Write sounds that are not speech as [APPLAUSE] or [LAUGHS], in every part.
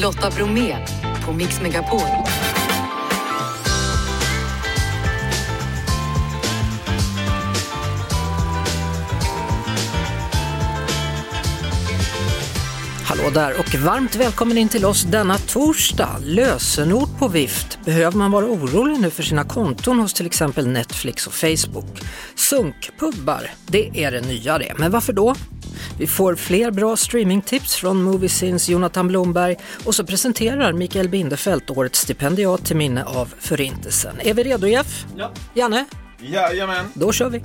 Lotta Bromé på Mix Megapol. Hallå där och varmt välkommen in till oss denna torsdag. Lösenord på vift. Behöver man vara orolig nu för sina konton hos till exempel Netflix och Facebook? Sunkpubbar, det är det nya det. Men varför då? Vi får fler bra streamingtips från Moviesins Jonathan Blomberg och så presenterar Mikael Bindefeld årets stipendiat till minne av Förintelsen. Är vi redo Jeff? Ja. Janne? Jajamän. Då kör vi!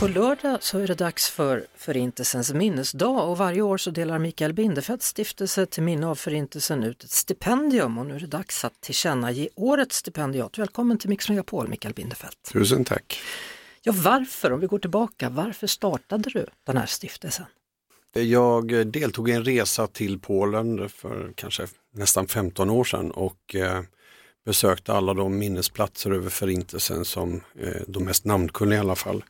På lördag så är det dags för Förintelsens minnesdag och varje år så delar Mikael Bindefelds stiftelse till minne av Förintelsen ut ett stipendium och nu är det dags att tillkännage årets stipendiat. Välkommen till Mix Megapol Mikael Bindefeld. Tusen tack. Ja, varför, om vi går tillbaka, varför startade du den här stiftelsen? Jag deltog i en resa till Polen för kanske nästan 15 år sedan och eh, besökte alla de minnesplatser över förintelsen som eh, de mest namnkunniga i alla fall.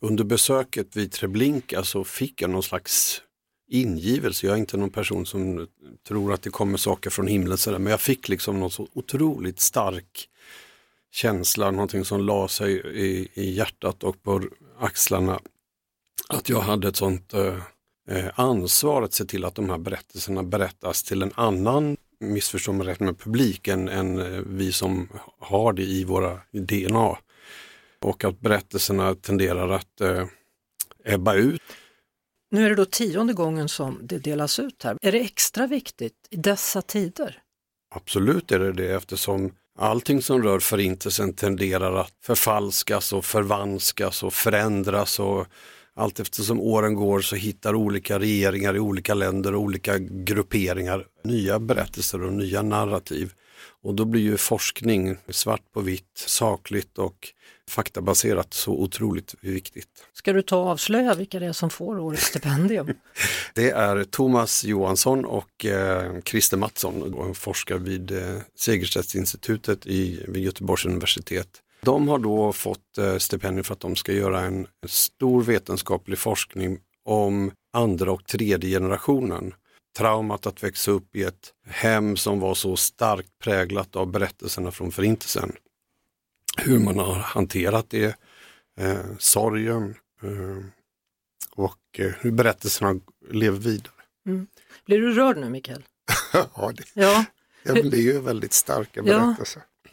Under besöket vid Treblinka så fick jag någon slags ingivelse. Jag är inte någon person som tror att det kommer saker från himlen sådär, men jag fick liksom någon så otroligt stark känsla, någonting som la sig i, i hjärtat och på axlarna. Att jag hade ett sånt eh, eh ansvar att se till att de här berättelserna berättas till en annan, missförstå mig rätt med publik, än, än eh, vi som har det i våra DNA. Och att berättelserna tenderar att eh, ebba ut. Nu är det då tionde gången som det delas ut här. Är det extra viktigt i dessa tider? Absolut är det det eftersom allting som rör förintelsen tenderar att förfalskas och förvanskas och förändras och allt eftersom åren går så hittar olika regeringar i olika länder och olika grupperingar nya berättelser och nya narrativ. Och då blir ju forskning svart på vitt, sakligt och faktabaserat så otroligt viktigt. Ska du ta och avslöja vilka det är som får årets stipendium? [LAUGHS] det är Thomas Johansson och eh, Christer Mattsson, och forskar vid eh, Segerstedtinstitutet i, vid Göteborgs universitet. De har då fått eh, stipendium för att de ska göra en, en stor vetenskaplig forskning om andra och tredje generationen traumat att växa upp i ett hem som var så starkt präglat av berättelserna från förintelsen hur man har hanterat det, eh, sorgen eh, och eh, hur berättelserna lever vidare. Mm. Blir du rörd nu Mikael? [LAUGHS] ja, det, ja. det blir ju väldigt starka berättelser. Ja.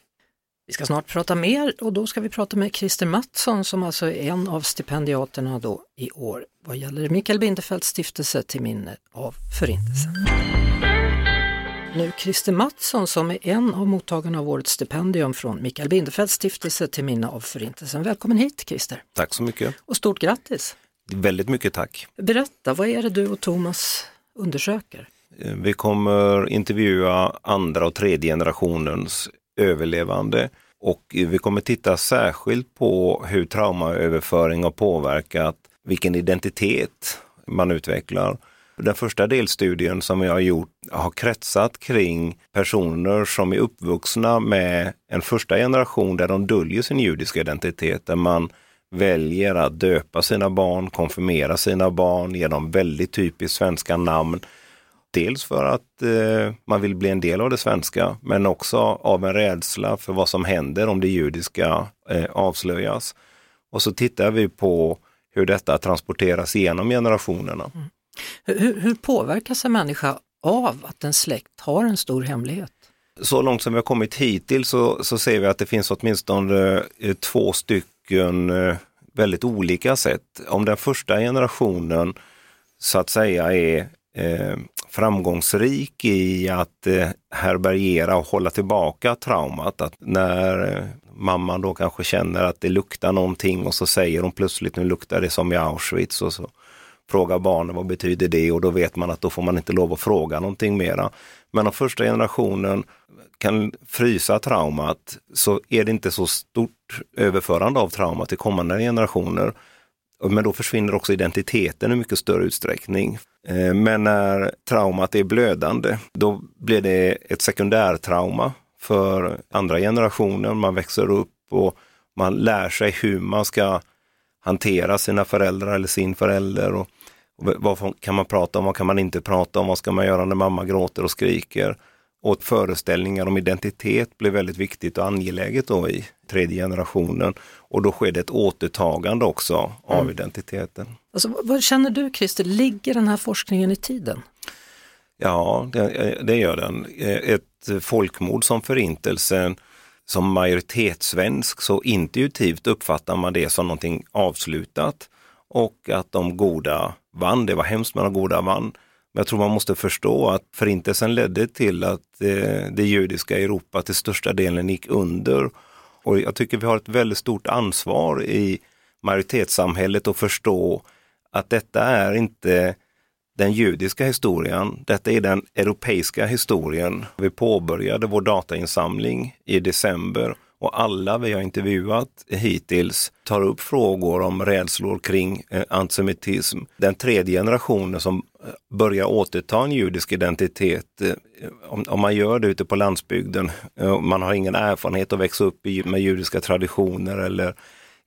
Vi ska snart prata mer och då ska vi prata med Christer Mattsson som alltså är en av stipendiaterna då i år vad gäller Mikael Bindefelds stiftelse till minne av Förintelsen nu Christer Mattsson som är en av mottagarna av årets stipendium från Mikael Bindefelds stiftelse till minne av Förintelsen. Välkommen hit Christer! Tack så mycket! Och stort grattis! Väldigt mycket tack! Berätta, vad är det du och Thomas undersöker? Eh, vi kommer intervjua andra och tredje generationens överlevande och vi kommer titta särskilt på hur traumaöverföring har påverkat vilken identitet man utvecklar den första delstudien som jag har gjort har kretsat kring personer som är uppvuxna med en första generation där de döljer sin judiska identitet, där man väljer att döpa sina barn, konfirmera sina barn, ge dem väldigt typiskt svenska namn. Dels för att eh, man vill bli en del av det svenska, men också av en rädsla för vad som händer om det judiska eh, avslöjas. Och så tittar vi på hur detta transporteras genom generationerna. Mm. Hur, hur påverkas en människa av att en släkt har en stor hemlighet? Så långt som vi har kommit hittills så, så ser vi att det finns åtminstone eh, två stycken eh, väldigt olika sätt. Om den första generationen så att säga är eh, framgångsrik i att eh, härbärgera och hålla tillbaka traumat. Att när eh, mamman då kanske känner att det luktar någonting och så säger hon plötsligt nu luktar det som i Auschwitz och så fråga barnen vad betyder det och då vet man att då får man inte lov att fråga någonting mera. Men om första generationen kan frysa traumat så är det inte så stort överförande av trauma till kommande generationer. Men då försvinner också identiteten i mycket större utsträckning. Eh, men när traumat är blödande, då blir det ett sekundärtrauma för andra generationer. Man växer upp och man lär sig hur man ska hantera sina föräldrar eller sin förälder. Och, Vad kan man prata om, vad kan man inte prata om, vad ska man göra när mamma gråter och skriker? Och föreställningar om identitet blev väldigt viktigt och angeläget då i tredje generationen. Och då sker det ett återtagande också av mm. identiteten. Alltså, vad känner du Christer, ligger den här forskningen i tiden? Ja, det, det gör den. Ett folkmord som förintelsen som majoritetssvensk så intuitivt uppfattar man det som någonting avslutat och att de goda vann. Det var hemskt men de goda vann. Men jag tror man måste förstå att förintelsen ledde till att eh, det judiska Europa till största delen gick under. Och jag tycker vi har ett väldigt stort ansvar i majoritetssamhället att förstå att detta är inte den judiska historien. Detta är den europeiska historien. Vi påbörjade vår datainsamling i december och alla vi har intervjuat hittills tar upp frågor om rädslor kring eh, antisemitism. Den tredje generationen som eh, börjar återta en judisk identitet, eh, om, man gör det ute på landsbygden, man har ingen erfarenhet att växa upp med judiska traditioner eller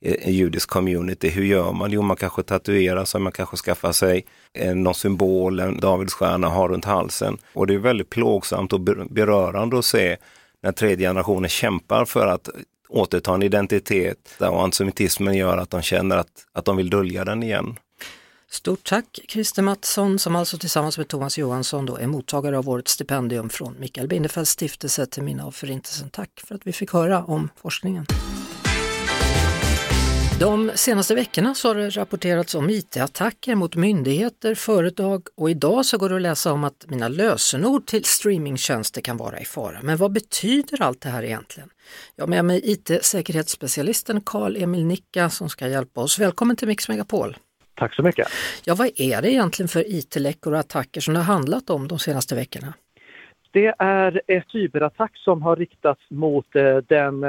en judisk community. Hur gör man? Jo, man kanske tatuerar sig, man kanske skaffar sig eh, någon symbol, en Davidsstjärna har runt halsen. Och det är väldigt plågsamt och berörande att se när tredje generationen kämpar för att återta en identitet och antisemitismen gör att de känner att, att de vill dölja den igen. Stort tack Christer Mattsson som alltså tillsammans med Thomas Johansson då är mottagare av årets stipendium från Mikael Bindefelds stiftelse till minne av Förintelsen. Tack för att vi fick höra om forskningen. De senaste veckorna så har det rapporterats om IT-attacker mot myndigheter, företag och idag så går det att läsa om att mina lösenord till streamingtjänster kan vara i fara. Men vad betyder allt det här egentligen? Jag har med mig IT-säkerhetsspecialisten Karl-Emil Nicka som ska hjälpa oss. Välkommen till Mix Megapol! Tack så mycket! Ja, vad är det egentligen för IT-läckor och attacker som det har handlat om de senaste veckorna? Det är en cyberattack som har riktats mot eh, den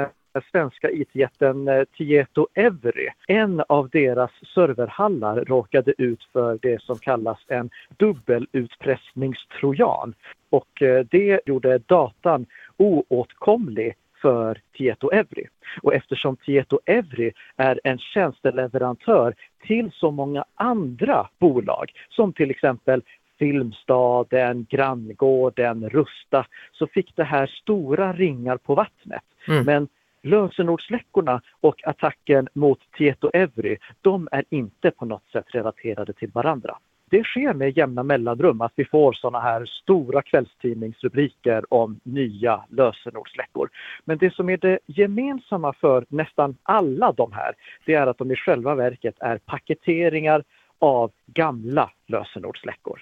svenska IT-jätten eh, Tieto Every. En av deras serverhallar råkade ut för det som kallas en dubbelutpressningstrojan och eh, det gjorde datan oåtkomlig för Tieto Every. Och eftersom Tieto Every är en tjänsteleverantör till så många andra bolag som till exempel Filmstaden, Granngården, Rusta så fick det här stora ringar på vattnet. Mm. Men lösenordsläckorna och attacken mot Tieto Evry, de är inte på något sätt relaterade till varandra. Det sker med jämna mellanrum att vi får sådana här stora kvällstidningsrubriker om nya lösenordsläckor. Men det som är det gemensamma för nästan alla de här, det är att de i själva verket är paketeringar av gamla lösenordsläckor.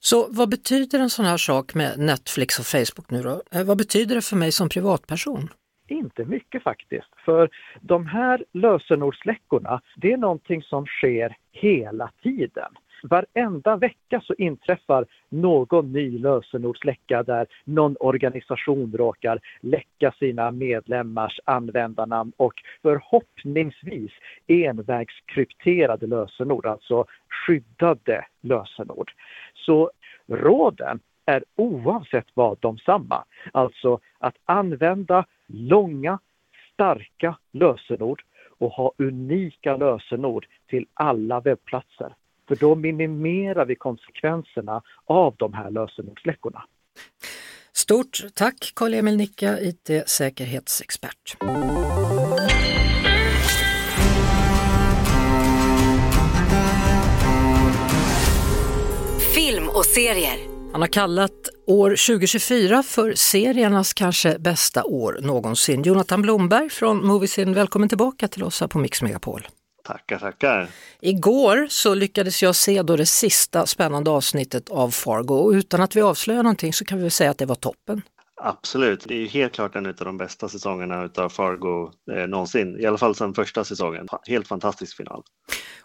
Så vad betyder en sån här sak med Netflix och Facebook nu då? Eh, vad betyder det för mig som privatperson? Inte mycket faktiskt, för de här lösenordsläckorna, det är någonting som sker hela tiden. Varenda vecka så inträffar någon ny lösenordsläcka där någon organisation råkar läcka sina medlemmars användarnamn och förhoppningsvis envägskrypterade lösenord, alltså skyddade lösenord. Så råden är oavsett vad de samma. Alltså att använda långa, starka lösenord och ha unika lösenord till alla webbplatser. För då minimerar vi konsekvenserna av de här lösenordsläckorna. Stort tack Karl-Emil Nicka, IT-säkerhetsexpert. Film och serier han har kallat år 2024 för seriernas kanske bästa år någonsin. Jonathan Blomberg från Moviesin, välkommen tillbaka till oss här på Mix Megapol. Tackar, tackar. Igår så lyckades jag se då det sista spännande avsnittet av Fargo och utan att vi avslöjar någonting så kan vi säga att det var toppen. Absolut, det är helt klart en av de bästa säsongerna av Fargo eh, någonsin, i alla fall sedan första säsongen. Helt fantastisk final.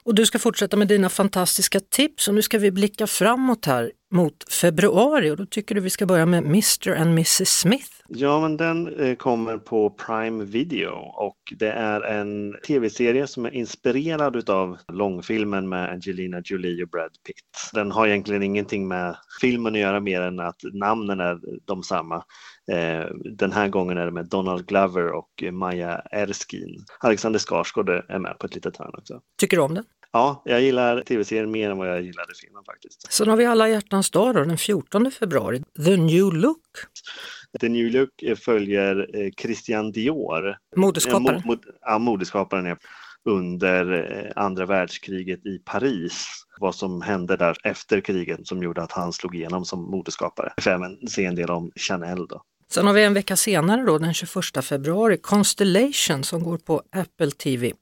Och du ska fortsätta med dina fantastiska tips och nu ska vi blicka framåt här. Mot februari och då tycker du vi ska börja med Mr and Mrs Smith. Ja, men den eh, kommer på Prime Video och det är en tv-serie som är inspirerad av långfilmen med Angelina Jolie och Brad Pitt. Den har egentligen ingenting med filmen att göra mer än att namnen är de samma. Eh, den här gången är det med Donald Glover och Maja Erskine. Alexander Skarsgård är med på ett litet hörn också. Tycker du om den? Ja, jag gillar tv-serien mer än vad jag gillade filmen faktiskt. Sen har vi alla hjärtans dag då, den 14 februari, The New Look. The New Look följer eh, Christian Dior. Modeskaparen. Mod, ja, modeskaparen är under eh, andra världskriget i Paris. Vad som hände där efter kriget som gjorde att han slog igenom som modeskapare. Vi får även se en del om Chanel då. Sen har vi en vecka senare då, den 21 februari, Constellation som går på Apple TV+.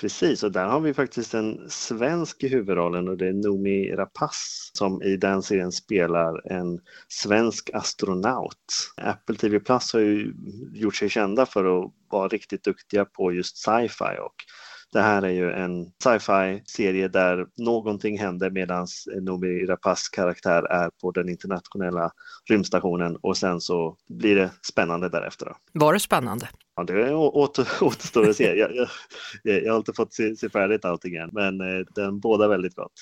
Precis, och där har vi faktiskt en svensk i huvudrollen och det är Noomi Rapace som i den serien spelar en svensk astronaut. Apple TV Plus har ju gjort sig kända för att vara riktigt duktiga på just sci-fi och det här är ju en sci-fi serie där någonting händer medan Noomi Rapaces karaktär är på den internationella rymdstationen och sen så blir det spännande därefter. Var det spännande? Ja, det åter, [LAUGHS] återstår att se. Jag, jag, jag, har inte fått se, se färdigt allting än, men eh, den båda väldigt gott.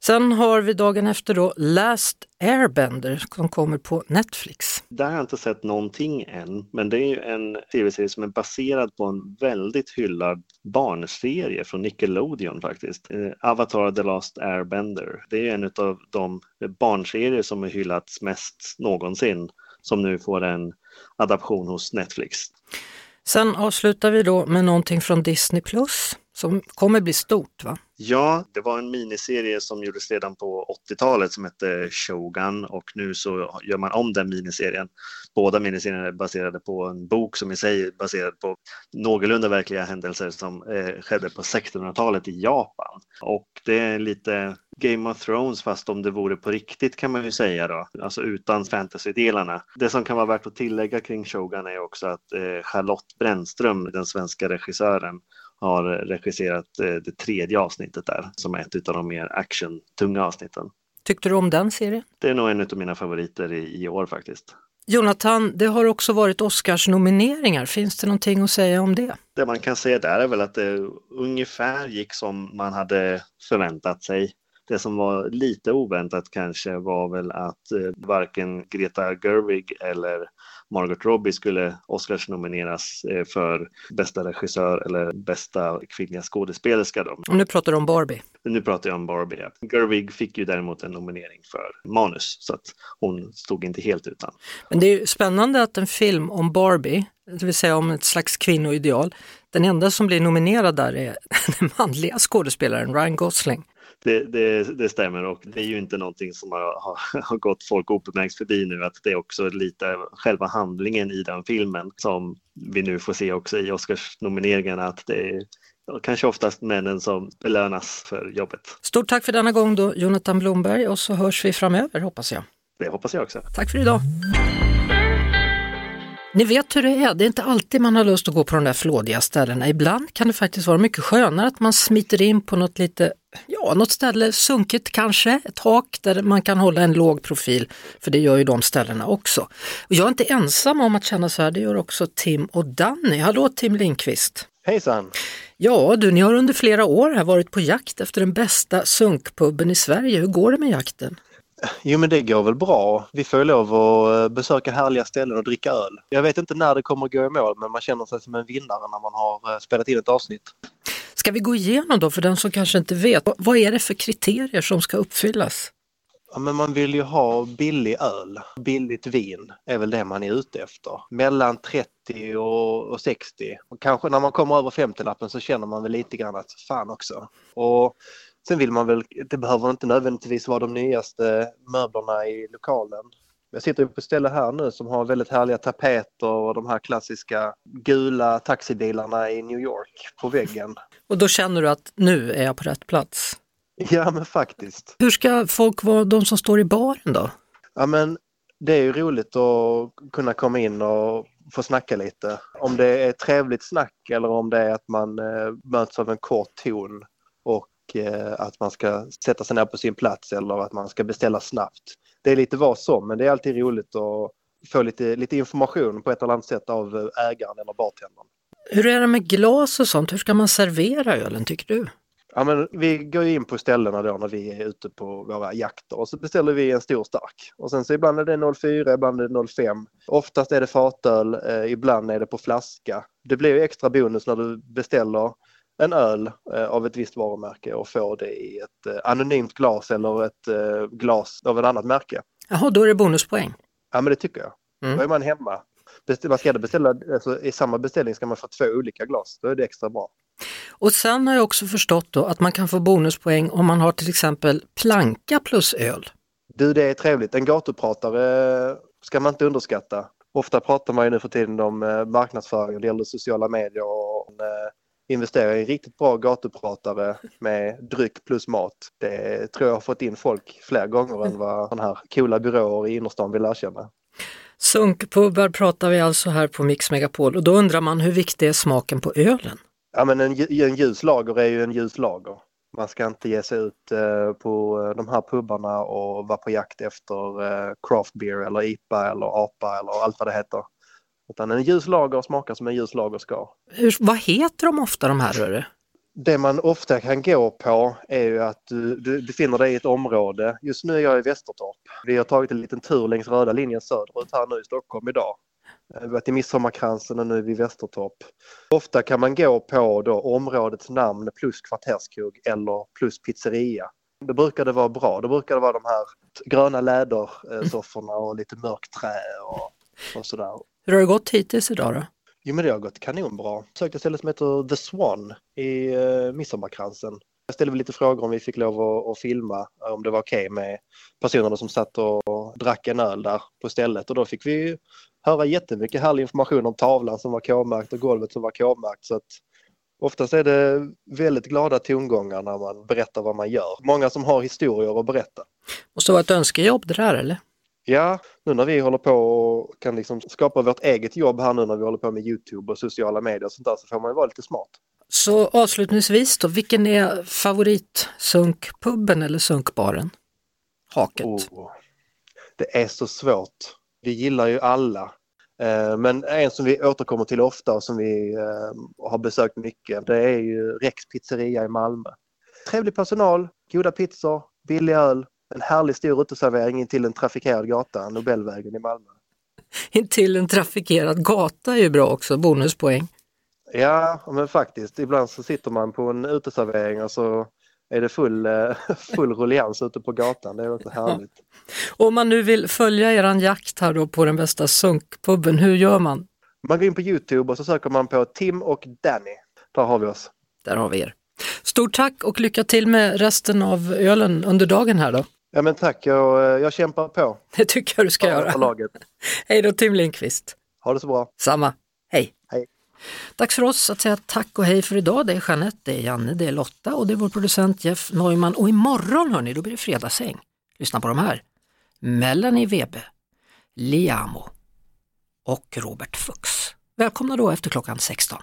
Sen har vi dagen efter då Last Airbender som kommer på Netflix. Där har jag inte sett någonting än, men det är ju en tv-serie som är baserad på en väldigt hyllad barnserie från Nickelodeon faktiskt. Eh, Avatar The Last Airbender. Det är en av de barnserier som har hyllats mest någonsin som nu får en adaption hos Netflix. Sen avslutar vi då med någonting från Disney Plus som kommer bli stort va? Ja, det var en miniserie som gjordes redan på 80-talet som hette Shogun och nu så gör man om den miniserien. Båda miniserierna är baserade på en bok som i sig är baserad på någorlunda verkliga händelser som eh, skedde på 1600-talet i Japan. Och det är lite Game of Thrones fast om det vore på riktigt kan man ju säga då, alltså utan fantasy-delarna. Det som kan vara värt att tillägga kring Shogun är också att eh, Charlotte Brännström, den svenska regissören, har regisserat eh, det tredje avsnittet där som är ett av de mer action-tunga avsnitten. Tyckte du om den serien? Det är nog en av mina favoriter i, i år faktiskt. Jonathan, det har också varit Oscars-nomineringar. Finns det någonting att säga om det? Det man kan säga där är väl att det ungefär gick som man hade förväntat sig. Det som var lite oväntat kanske var väl att eh, varken Greta Gerwig eller Margot Robbie skulle Oscars nomineras eh, för bästa regissör eller bästa kvinnliga skådespelerska. Då. Nu pratar du om Barbie. Nu pratar jag om Barbie. Ja. Gerwig fick ju däremot en nominering för manus så att hon stod inte helt utan. Men det är spännande att en film om Barbie, det vill säga om ett slags kvinnoideal, den enda som blir nominerad där är [LAUGHS] den manliga skådespelaren Ryan Gosling. Det, det, det, stämmer och det är ju inte någonting som har, har, har gått folk opåmärkt förbi nu att det är också lite själva handlingen i den filmen som vi nu får se också i Oscarsnomineringarna att det är kanske oftast männen som belönas för jobbet. Stort tack för denna gång då Jonathan Blomberg och så hörs vi framöver hoppas jag. Det hoppas jag också. Tack för idag. Ni vet hur det är, det är inte alltid man har lust att gå på de där flådiga ställena. Ibland kan det faktiskt vara mycket skönare att man smiter in på något lite, ja, något ställe sunkigt kanske, ett tak där man kan hålla en låg profil, för det gör ju de ställena också. Och jag är inte ensam om att känna så här, det gör också Tim och Danny. Hallå Tim Lindqvist! Hejsan! Ja du, ni har under flera år här varit på jakt efter den bästa sunkpubben i Sverige. Hur går det med jakten? Jo men det går väl bra. Vi får lov att eh, besöka härliga ställen och dricka öl. Jag vet inte när det kommer att gå i mål men man känner sig som en vinnare när man har eh, spelat in ett avsnitt. Ska vi gå igenom då för den som kanske inte vet, vad är det för kriterier som ska uppfyllas? Ja, men man vill ju ha billig öl. Billigt vin är väl det man är ute efter. Mellan 30 och, 60. Och kanske när man kommer över 50-lappen så känner man väl lite grann att fan också. Och Sen vill man väl, det behöver inte nödvändigtvis vara de nyaste möblerna i lokalen. Jag sitter på ett ställe här nu som har väldigt härliga tapeter och de här klassiska gula taxibilarna i New York på väggen. [LAUGHS] Och då känner du att nu är jag på rätt plats? Ja men faktiskt. Hur ska folk vara de som står i baren då? Ja men det är ju roligt att kunna komma in och få snacka lite. Om det är trevligt snack eller om det är att man eh, möts av en kort ton och att man ska sätta sig ner på sin plats eller att man ska beställa snabbt. Det är lite vad som, men det är alltid roligt att få lite, lite information på ett eller annat sätt av ägaren eller bartendern. Hur är det med glas och sånt? Hur ska man servera ölen tycker du? Ja, men vi går in på ställena då när vi är ute på våra jakter och så beställer vi en stor stark. Och sen så ibland är det 04, ibland är det 05. Oftast är det fatöl, eh, ibland är det på flaska. Det blir ju extra bonus när du beställer en öl eh, av ett visst varumärke och får det i ett eh, anonymt glas eller ett eh, glas av ett annat märke. Jaha, då är det bonuspoäng. Ja, men det tycker jag. Mm. Då är man hemma. Man ska beställa, alltså, I samma beställning ska man få två olika glas, då är det extra bra. Och sen har jag också förstått då att man kan få bonuspoäng om man har till exempel planka plus öl. Du, det är trevligt. En gatupratare ska man inte underskatta. Ofta pratar man ju nu för tiden om marknadsföring, det gäller sociala medier och investera i en riktigt bra gatupratare med dryck plus mat. Det tror jag har fått in folk fler gånger än vad sådana här coola byråer i innerstan vill erkänna. Sunkpubbar pratar vi alltså här på Mix Megapol och då undrar man hur viktig är smaken på ölen? Ja men en, en ljus lager är ju en ljus lager. Man ska inte ge sig ut eh, på de här pubbarna och vara på jakt efter eh, craft beer eller IPA eller APA eller allt vad det heter. Utan en ljus lager smakar som en ljus lager ska. Hur, vad heter de ofta de här? Hörru? Det man ofta kan gå på är ju att du, du befinner dig i ett område. Just nu är jag i Västertorp. Vi har tagit en liten tur längs röda linjen söderut här nu i Stockholm idag. Vi har varit i Midsommarkransen och nu är vi i Västertorp. Ofta kan man gå på då områdets namn plus kvarterskrog eller plus pizzeria. Då brukar det vara bra. Då brukar det vara de här gröna lädersofforna och lite mörkt trä och, och sådär. Hur har det gått hittills idag då? Jo men det har gått kanonbra. Jag sökte ett ställe som heter The Swan i uh, Midsommarkransen. Jag ställde lite frågor om vi fick lov att, att filma, om det var okej okay med personerna som satt och drack en öl där på stället och då fick vi höra jättemycket härlig information om tavlan som var K-märkt och golvet som var K-märkt. Så att oftast är det väldigt glada tongångar när man berättar vad man gör. Många som har historier att berätta. Måste vara ett önskejobb det där eller? Ja, nu när vi håller på och kan liksom skapa vårt eget jobb här nu när vi håller på med Youtube och sociala medier och sånt där så får man ju vara lite smart. Så avslutningsvis då, vilken är favoritsunkpubben eller sunkbaren? Haket. Oh, det är så svårt. Vi gillar ju alla. Eh, men en som vi återkommer till ofta och som vi eh, har besökt mycket det är ju Rex pizzeria i Malmö. Trevlig personal, goda pizzor, billig öl, en härlig stor uteservering in till en trafikerad gata, Nobelvägen i Malmö. Intill en trafikerad gata är ju bra också, bonuspoäng. Ja, men faktiskt. Ibland så sitter man på en uteservering och så är det full, eh, [LAUGHS] full rullians ute på gatan. Det är också härligt. Ja. Om man nu vill följa eran jakt här då på den bästa sunkpubben, hur gör man? Man går in på Youtube och så söker man på Tim och Danny. Där har vi oss. Där har vi er. Stort tack och lycka till med resten av ölen under dagen här då. Ja men tack, jag, eh, jag kämpar på. Det tycker jag du ska göra. laget. [LAUGHS] Hej då Tim Lindqvist. Ha det så bra. Samma. Hej. Hej. Dags för oss att säga tack och hej för idag. Det är Jeanette, det är Janne, det är Lotta och det är vår producent Jeff Neumann. Och imorgon hörni, då blir det fredagsäng. Lyssna på de här. Melanie Webe, Liamo och Robert Fuchs. Välkomna då efter klockan 16.